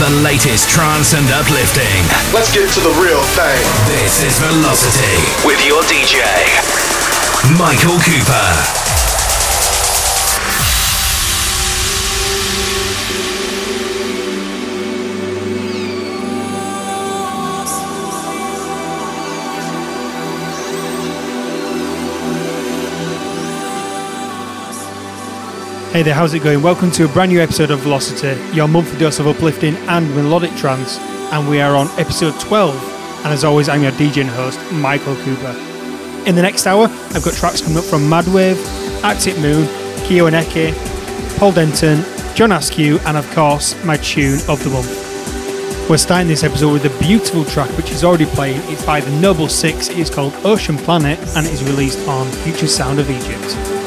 the latest trance and uplifting. Let's get to the real thing. This is Velocity with your DJ, Michael Cooper. Hey there, how's it going? Welcome to a brand new episode of Velocity, your monthly dose of uplifting and melodic trance, and we are on episode 12. And as always, I'm your DJ and host, Michael Cooper. In the next hour, I've got tracks coming up from Madwave, Arctic Moon, Eke, Paul Denton, John Askew, and of course, my tune of the month. We're starting this episode with a beautiful track which is already playing. It's by the Noble Six, it is called Ocean Planet, and it is released on Future Sound of Egypt.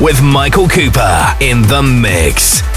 With Michael Cooper in the mix.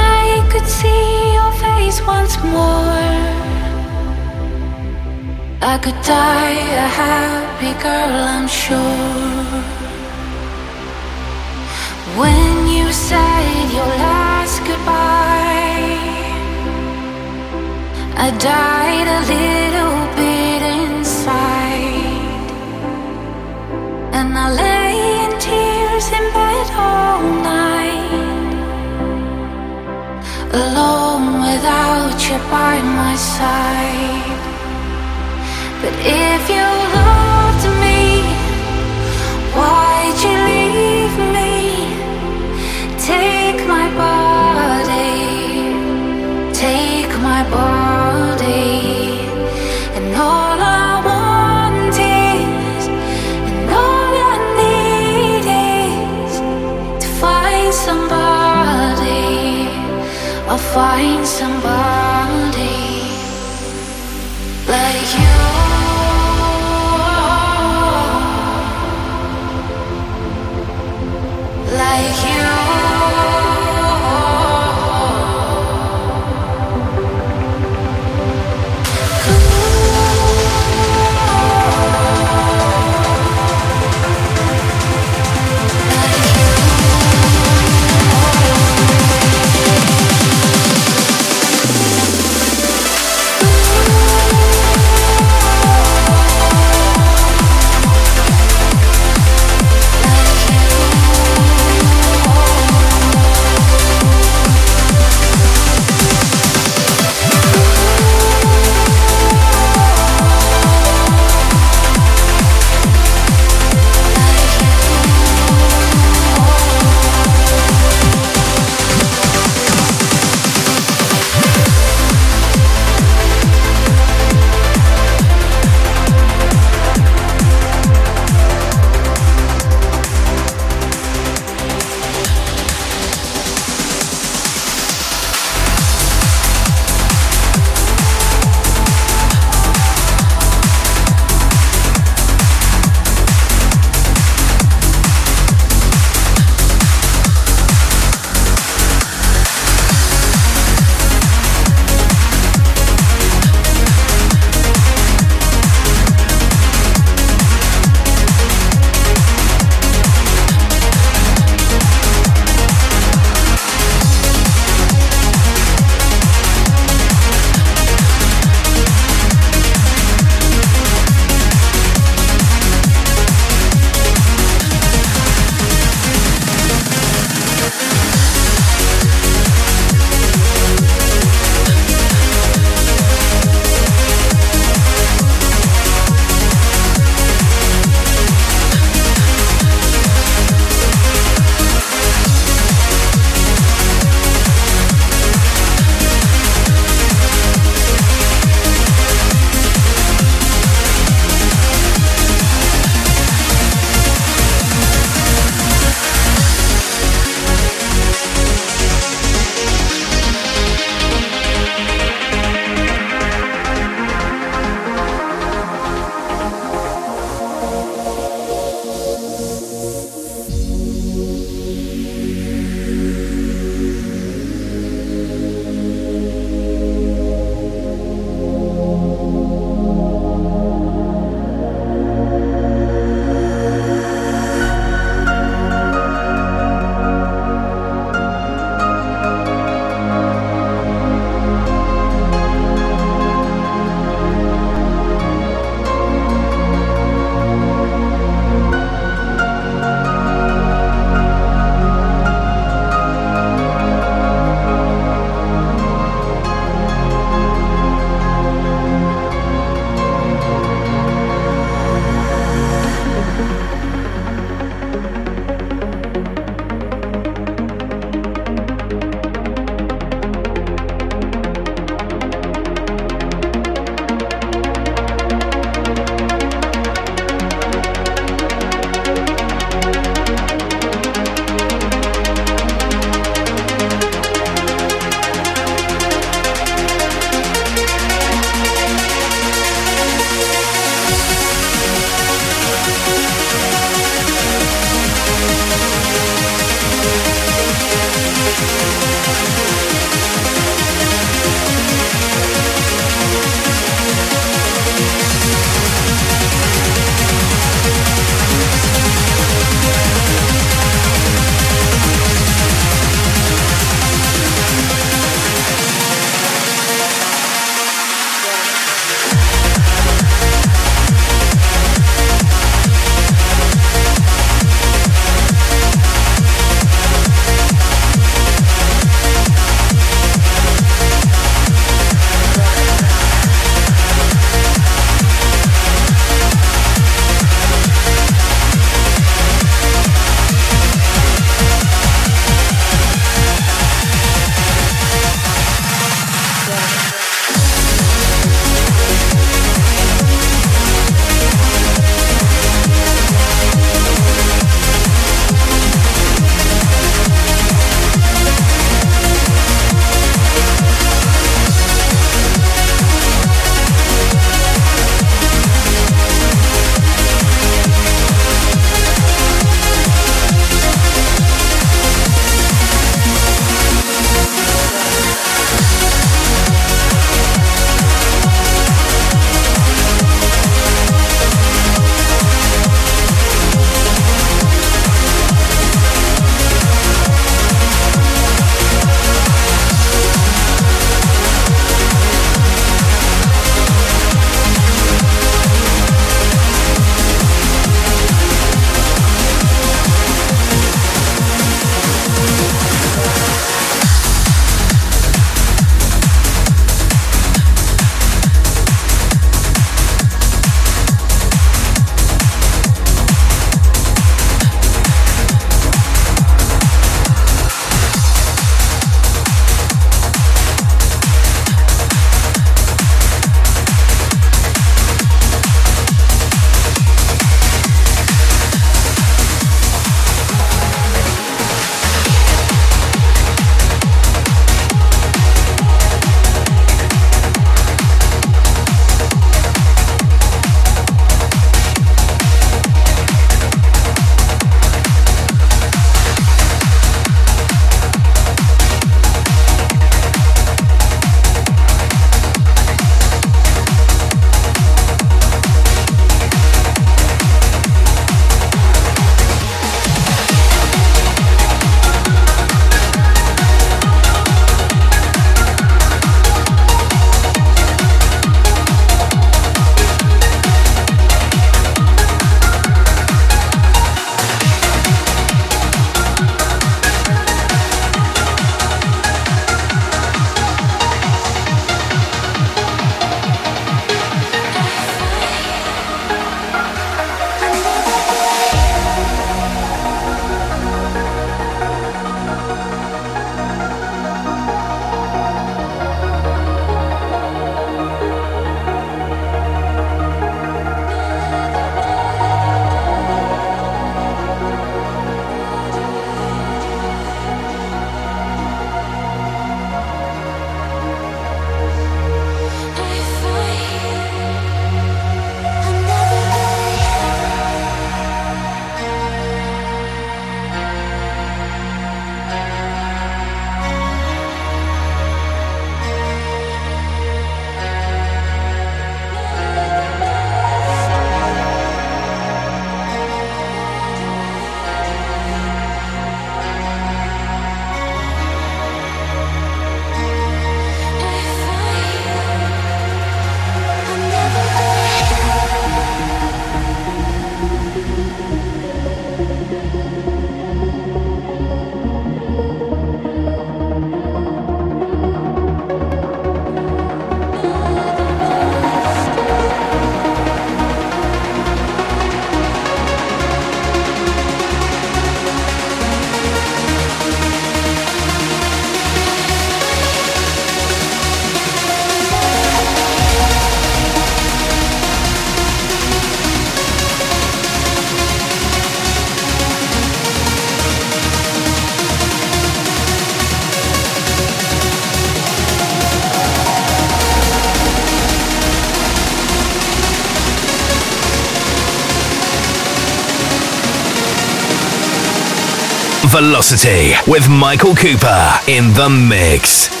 Velocity with Michael Cooper in the mix.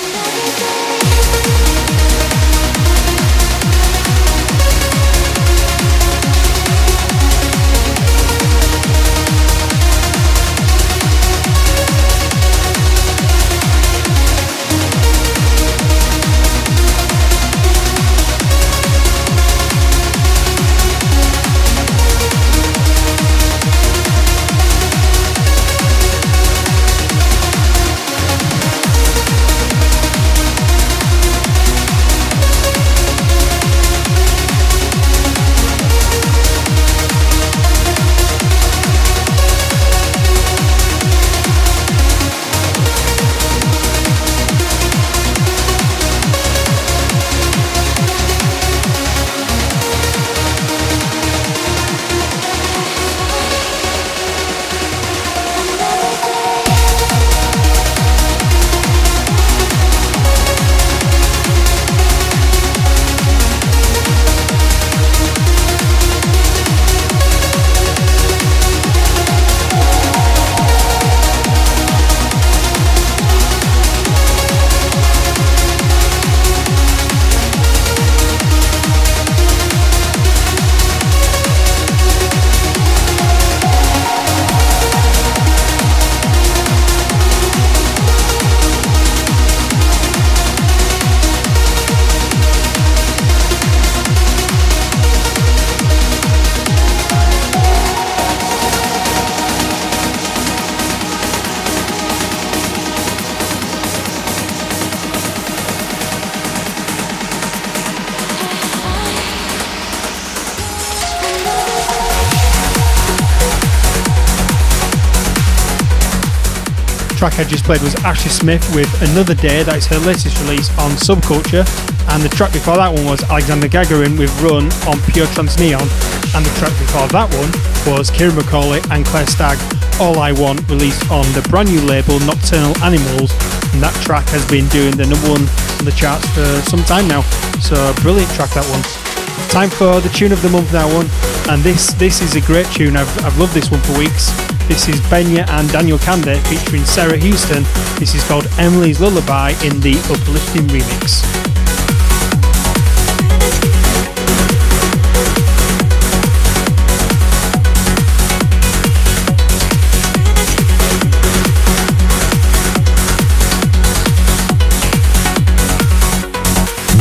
Track I just played was Ashley Smith with Another Day, that is her latest release on Subculture. And the track before that one was Alexander Gagarin with Run on Pure Trance Neon. And the track before that one was Kieran McCauley and Claire Stagg, All I Want, released on the brand new label Nocturnal Animals. And that track has been doing the number one on the charts for some time now. So brilliant track that one. Time for the tune of the month that one. And this this is a great tune. I've, I've loved this one for weeks. This is Benya and Daniel Kandi featuring Sarah Houston. This is called Emily's Lullaby in the Uplifting Remix.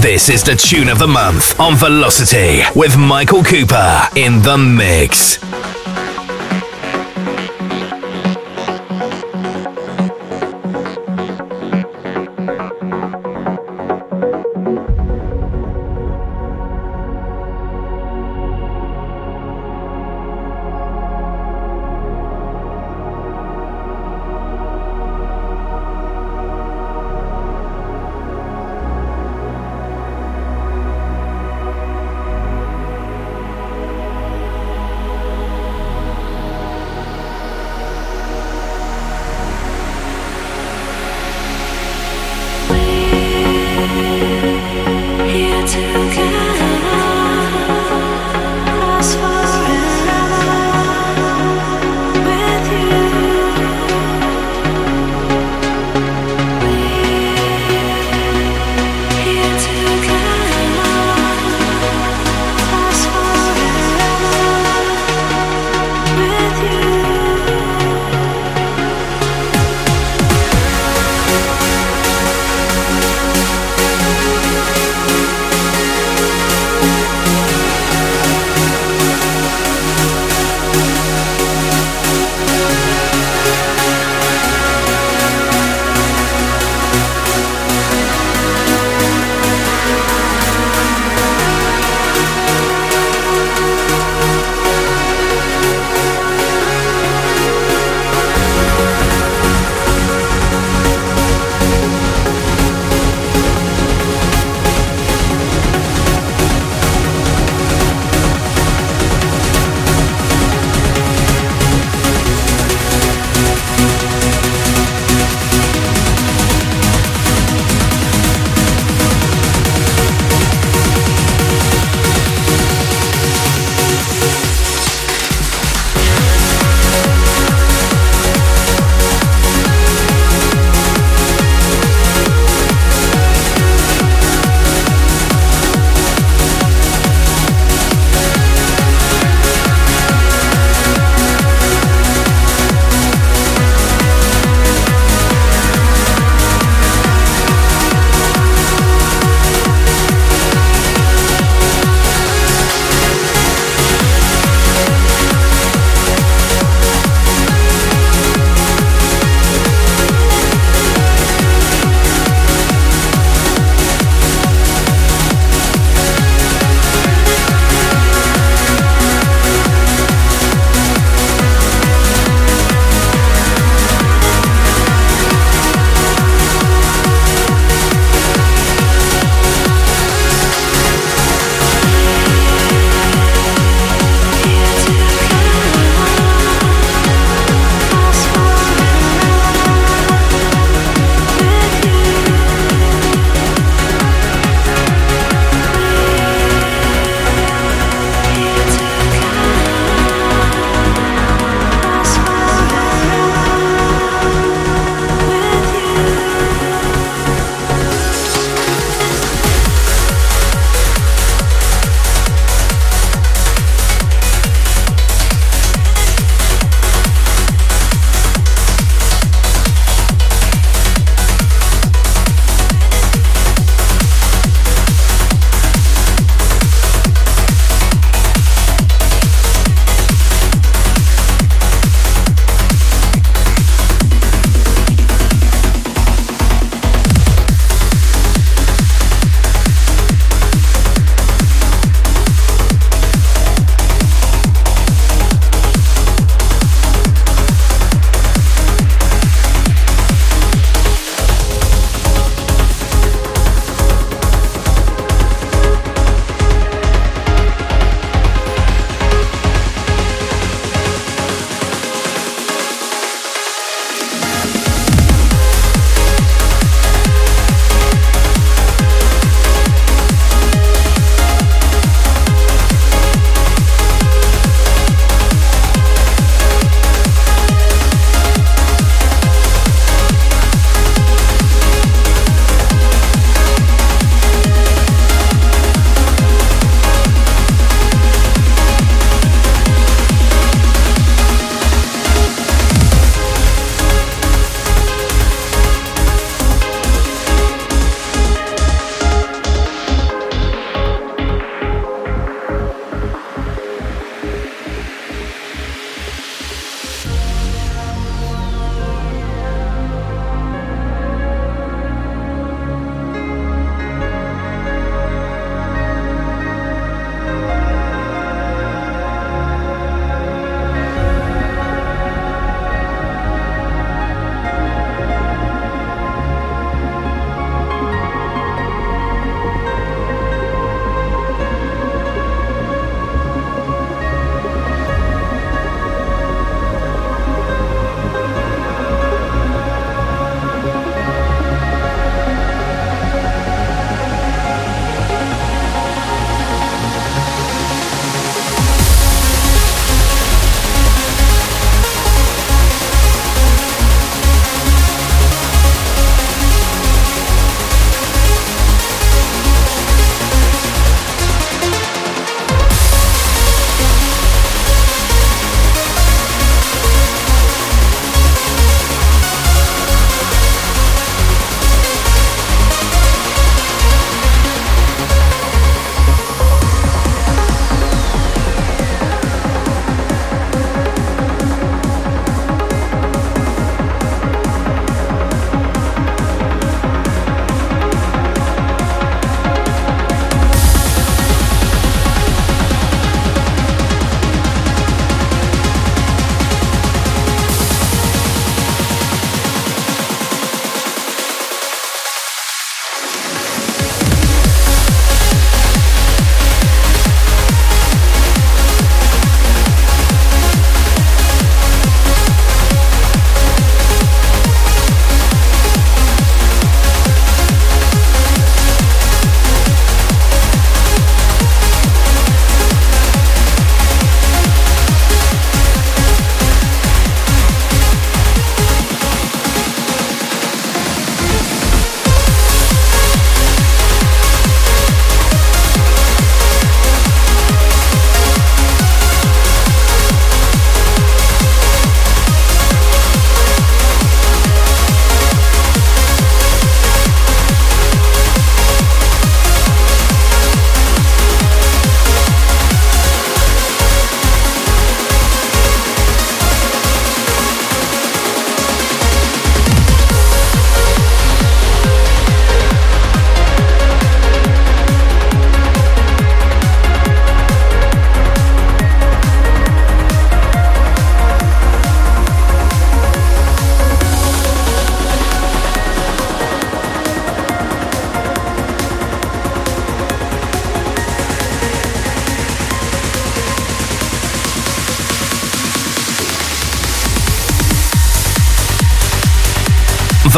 This is the tune of the month on Velocity with Michael Cooper in the mix.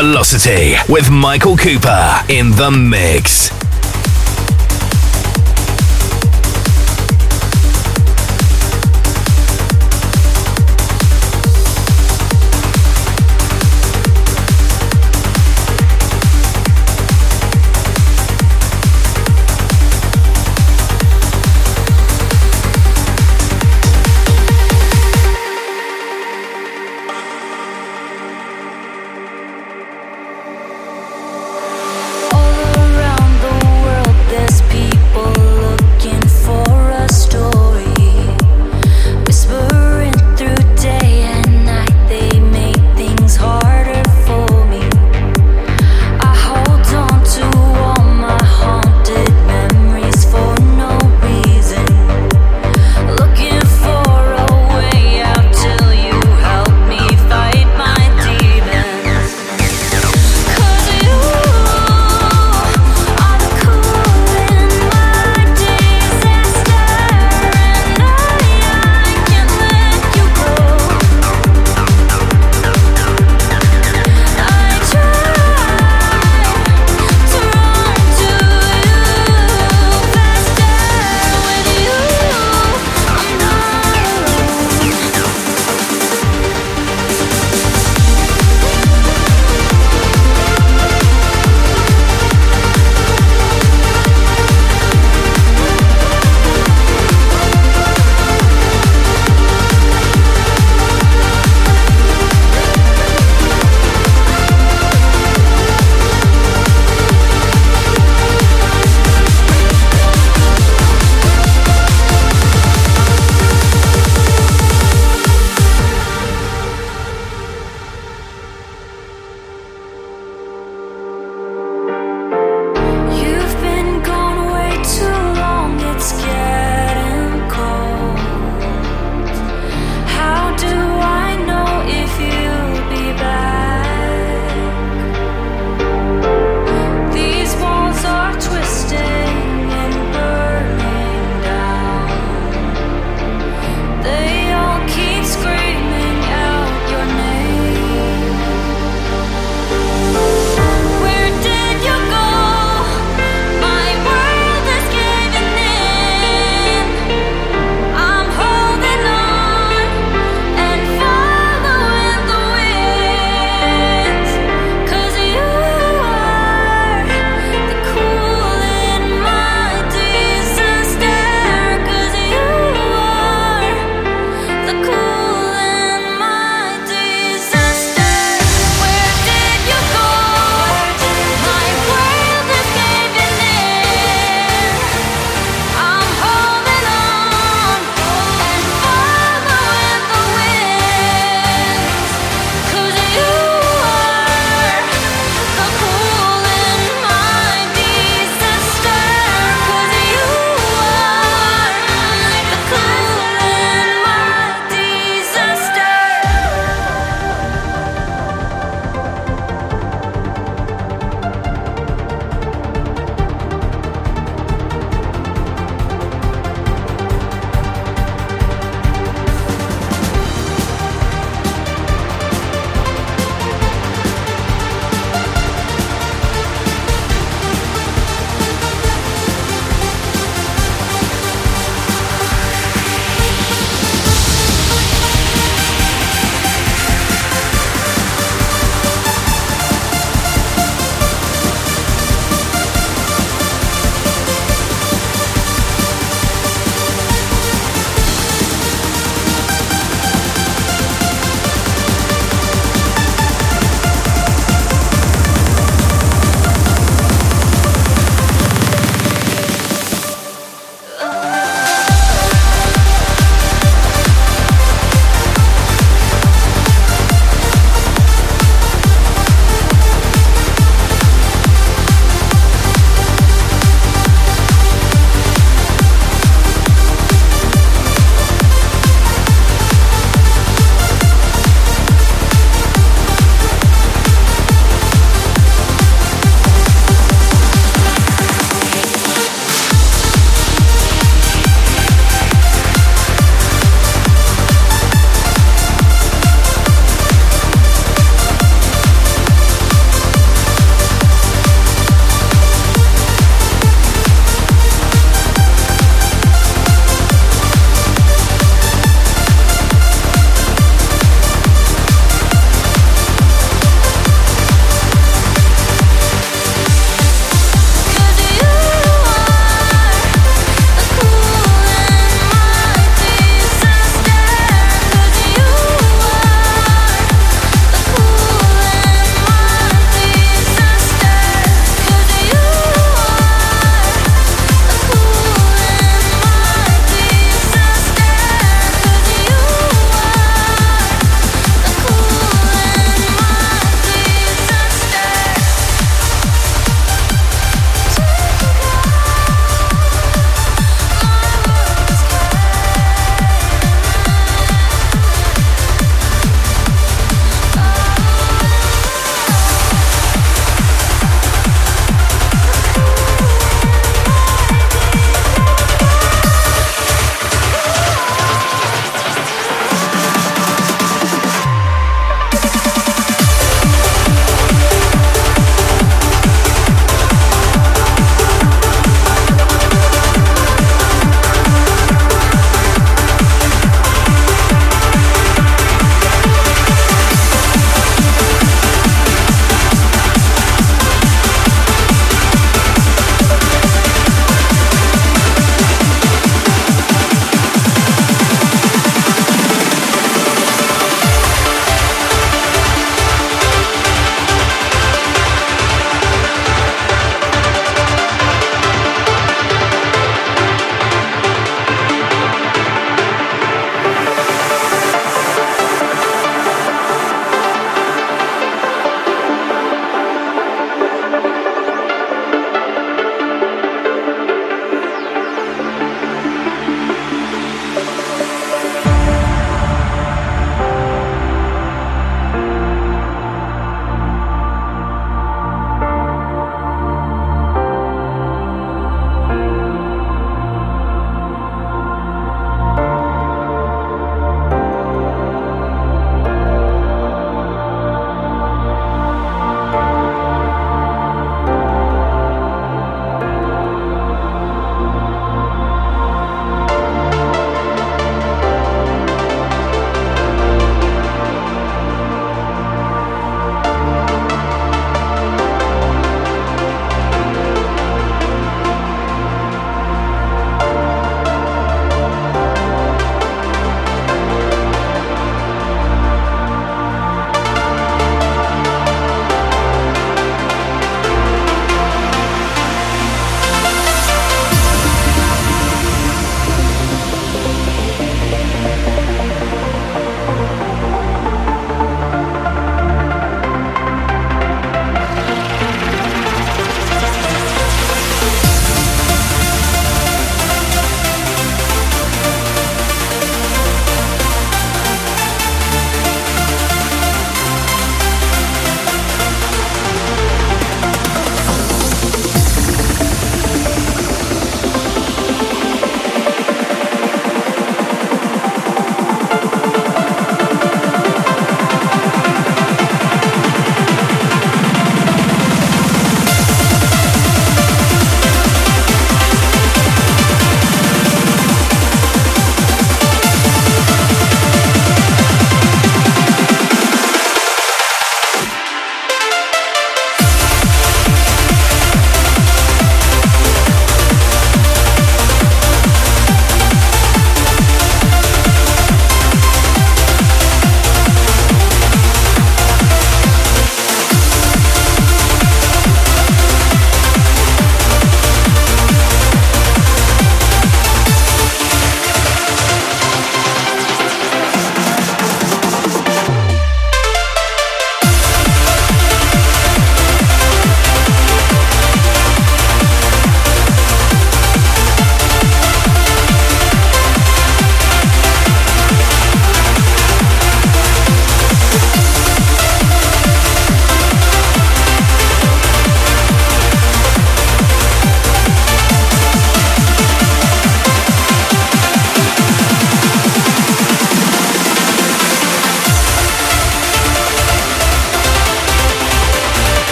Velocity with Michael Cooper in the mix.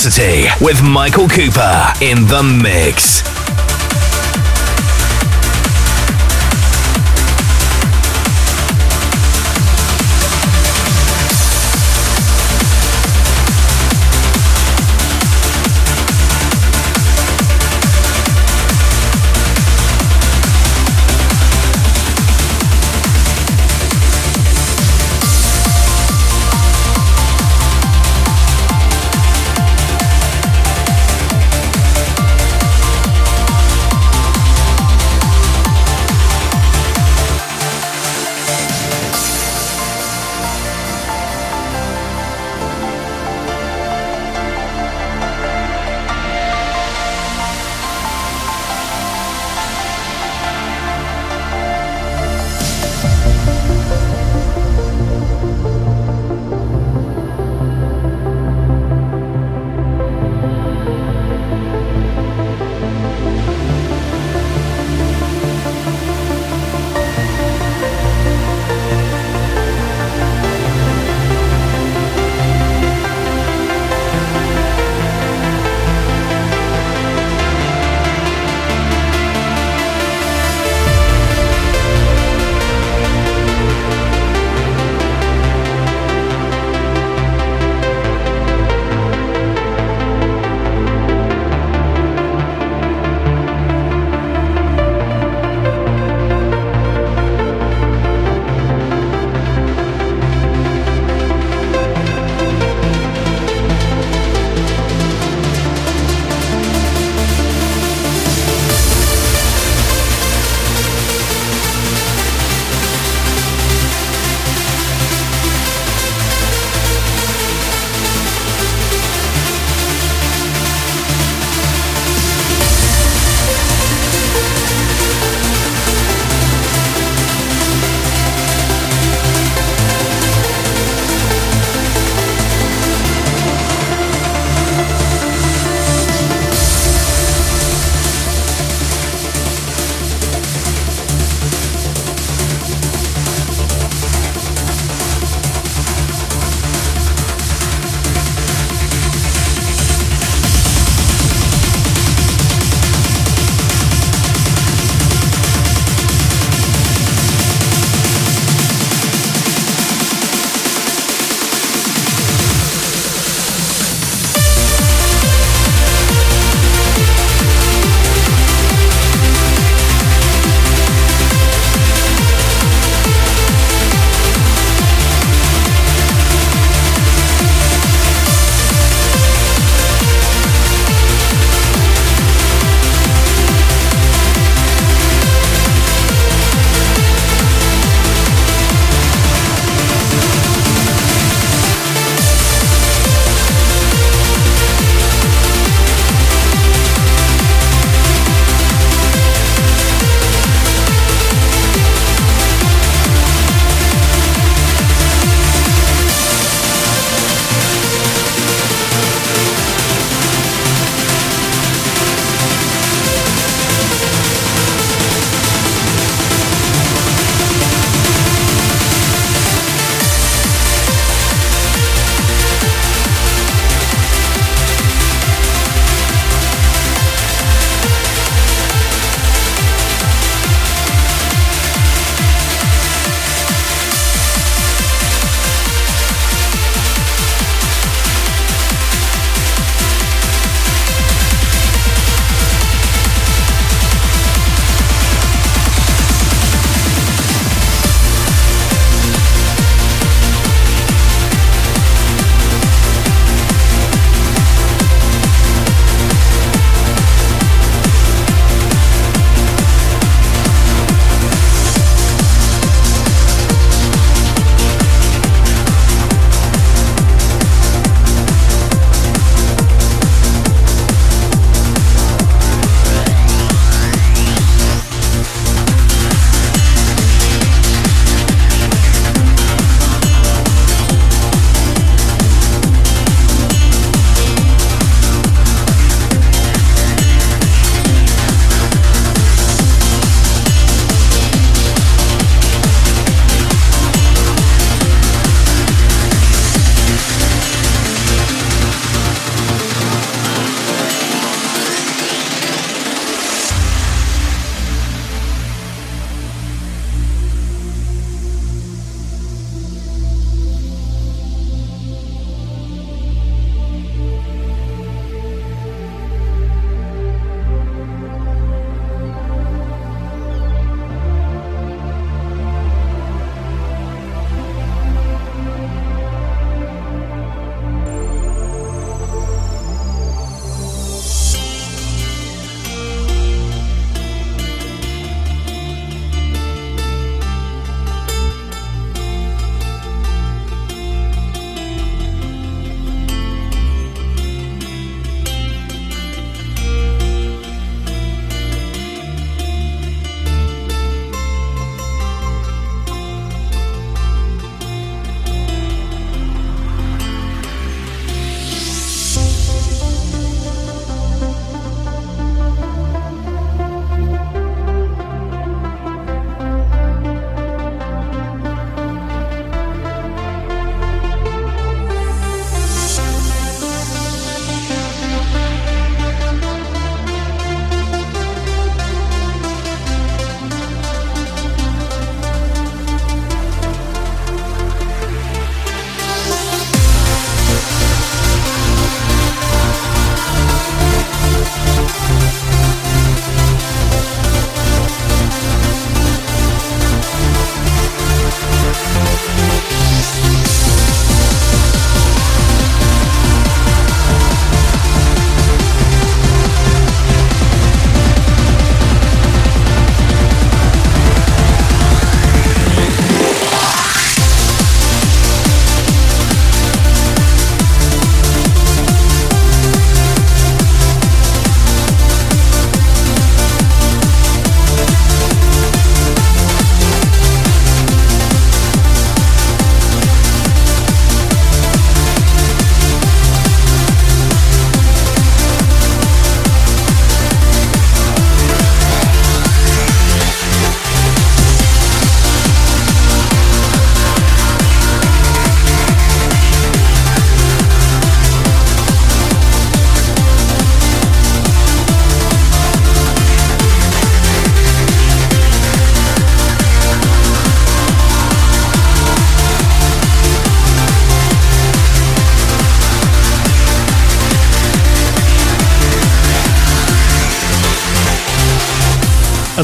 Velocity with Michael Cooper in the mix.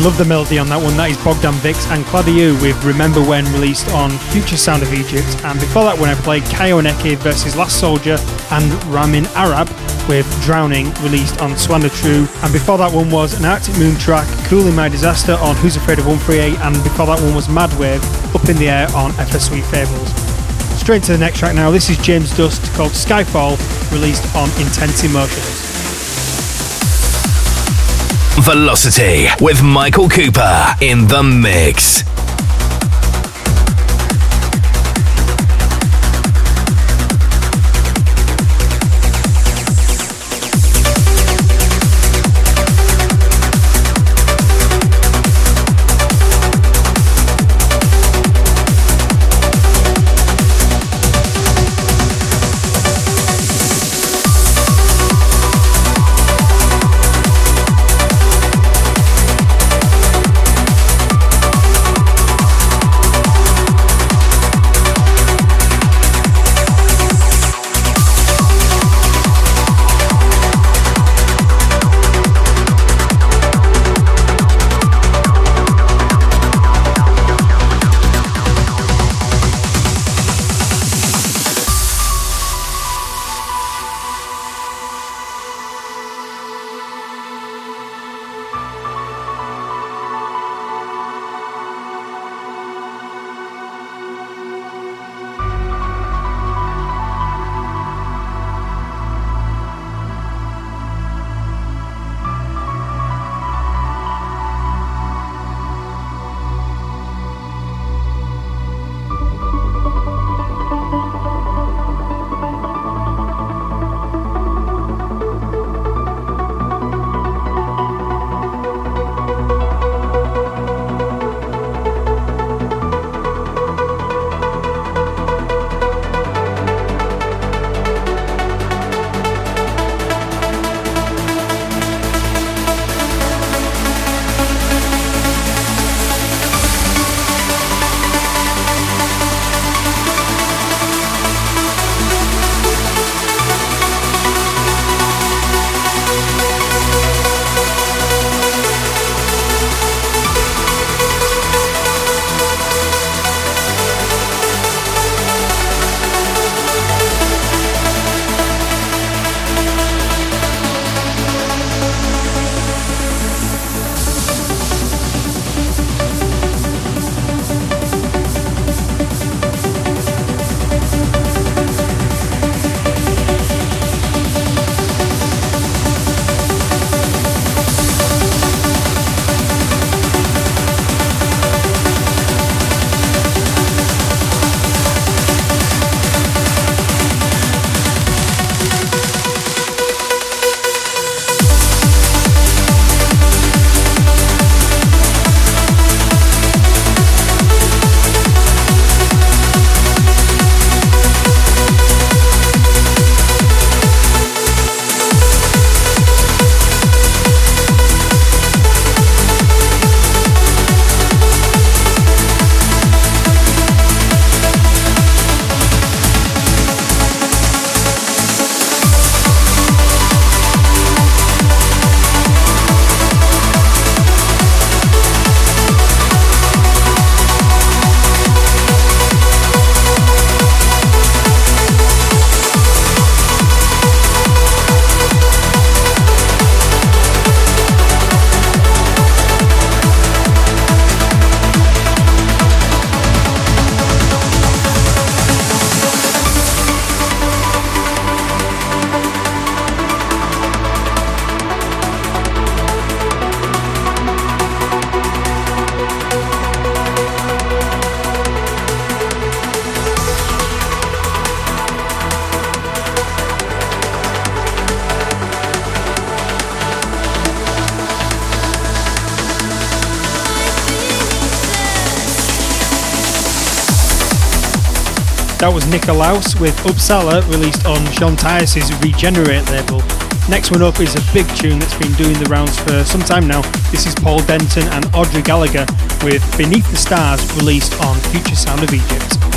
Love the melody on that one. That is Bogdan Vix and Claudiu with Remember When released on Future Sound of Egypt. And before that one I played Kayo Eke versus Last Soldier and Ramin Arab with Drowning released on Suanda True. And before that one was an Arctic Moon track, Cool in My Disaster on Who's Afraid of 138. And before that one was Mad Wave Up in the Air on FS Sweet Fables. Straight to the next track now. This is James Dust called Skyfall released on Intense Emotions. Velocity with Michael Cooper in the mix. That was Nikolaus with Uppsala, released on Sean Tyas's Regenerate label. Next one up is a big tune that's been doing the rounds for some time now. This is Paul Denton and Audrey Gallagher with Beneath the Stars, released on Future Sound of Egypt.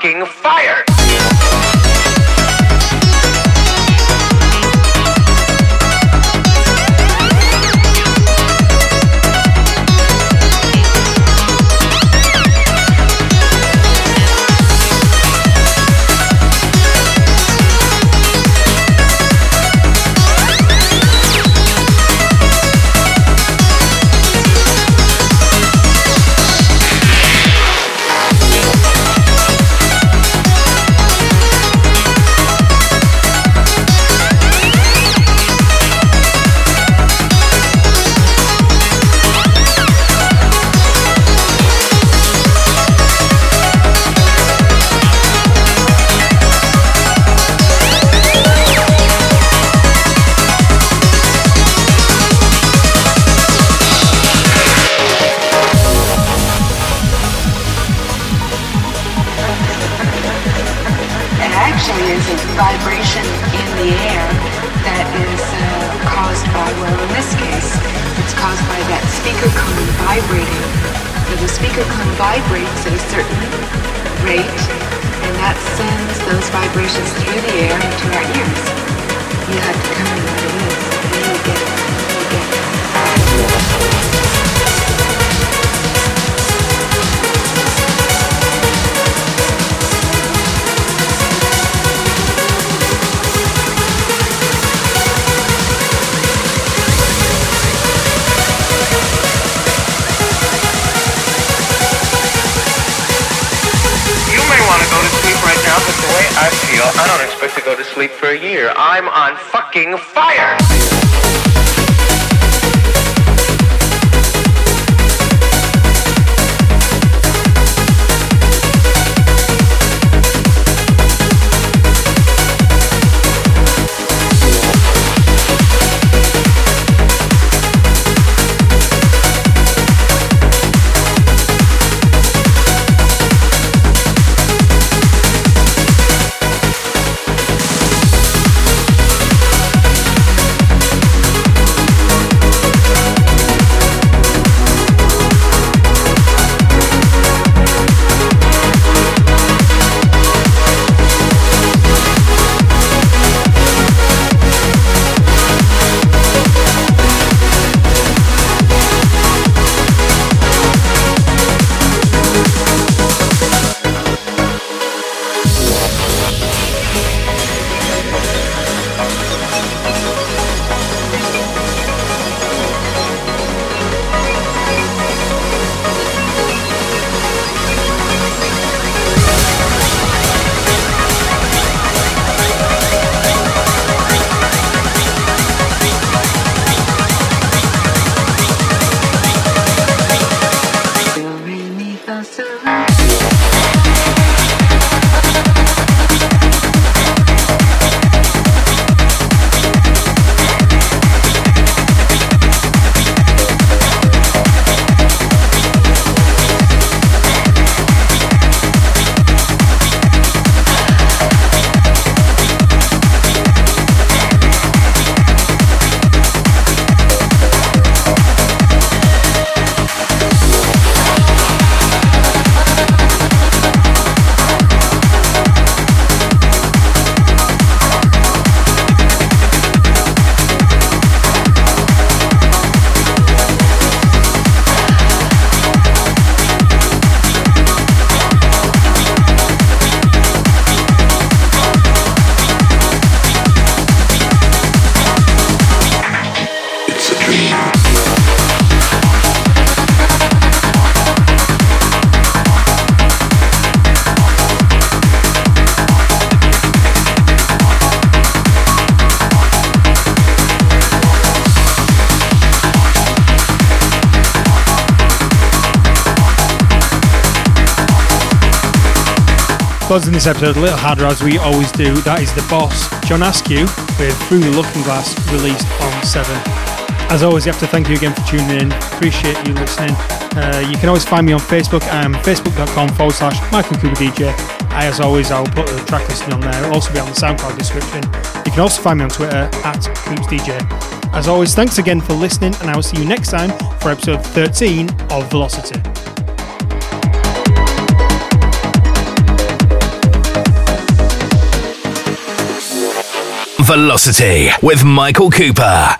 fucking speaker cone vibrating. So the speaker cone vibrates at a certain rate, and that sends those vibrations through the air into our ears. You have to come in what it is. You get, you get. On fucking fire! fucking fire! Closing this episode a little harder as we always do, that is the boss, John Askew, with Through the Looking Glass, released on 7. As always, you have to thank you again for tuning in. Appreciate you listening. Uh, you can always find me on Facebook. I'm facebook.com forward slash Michael Cooper DJ. As always, I'll put the track listing on there. It'll also be on the SoundCloud description. You can also find me on Twitter at CoopsDJ. As always, thanks again for listening, and I will see you next time for episode 13 of Velocity. Velocity with Michael Cooper.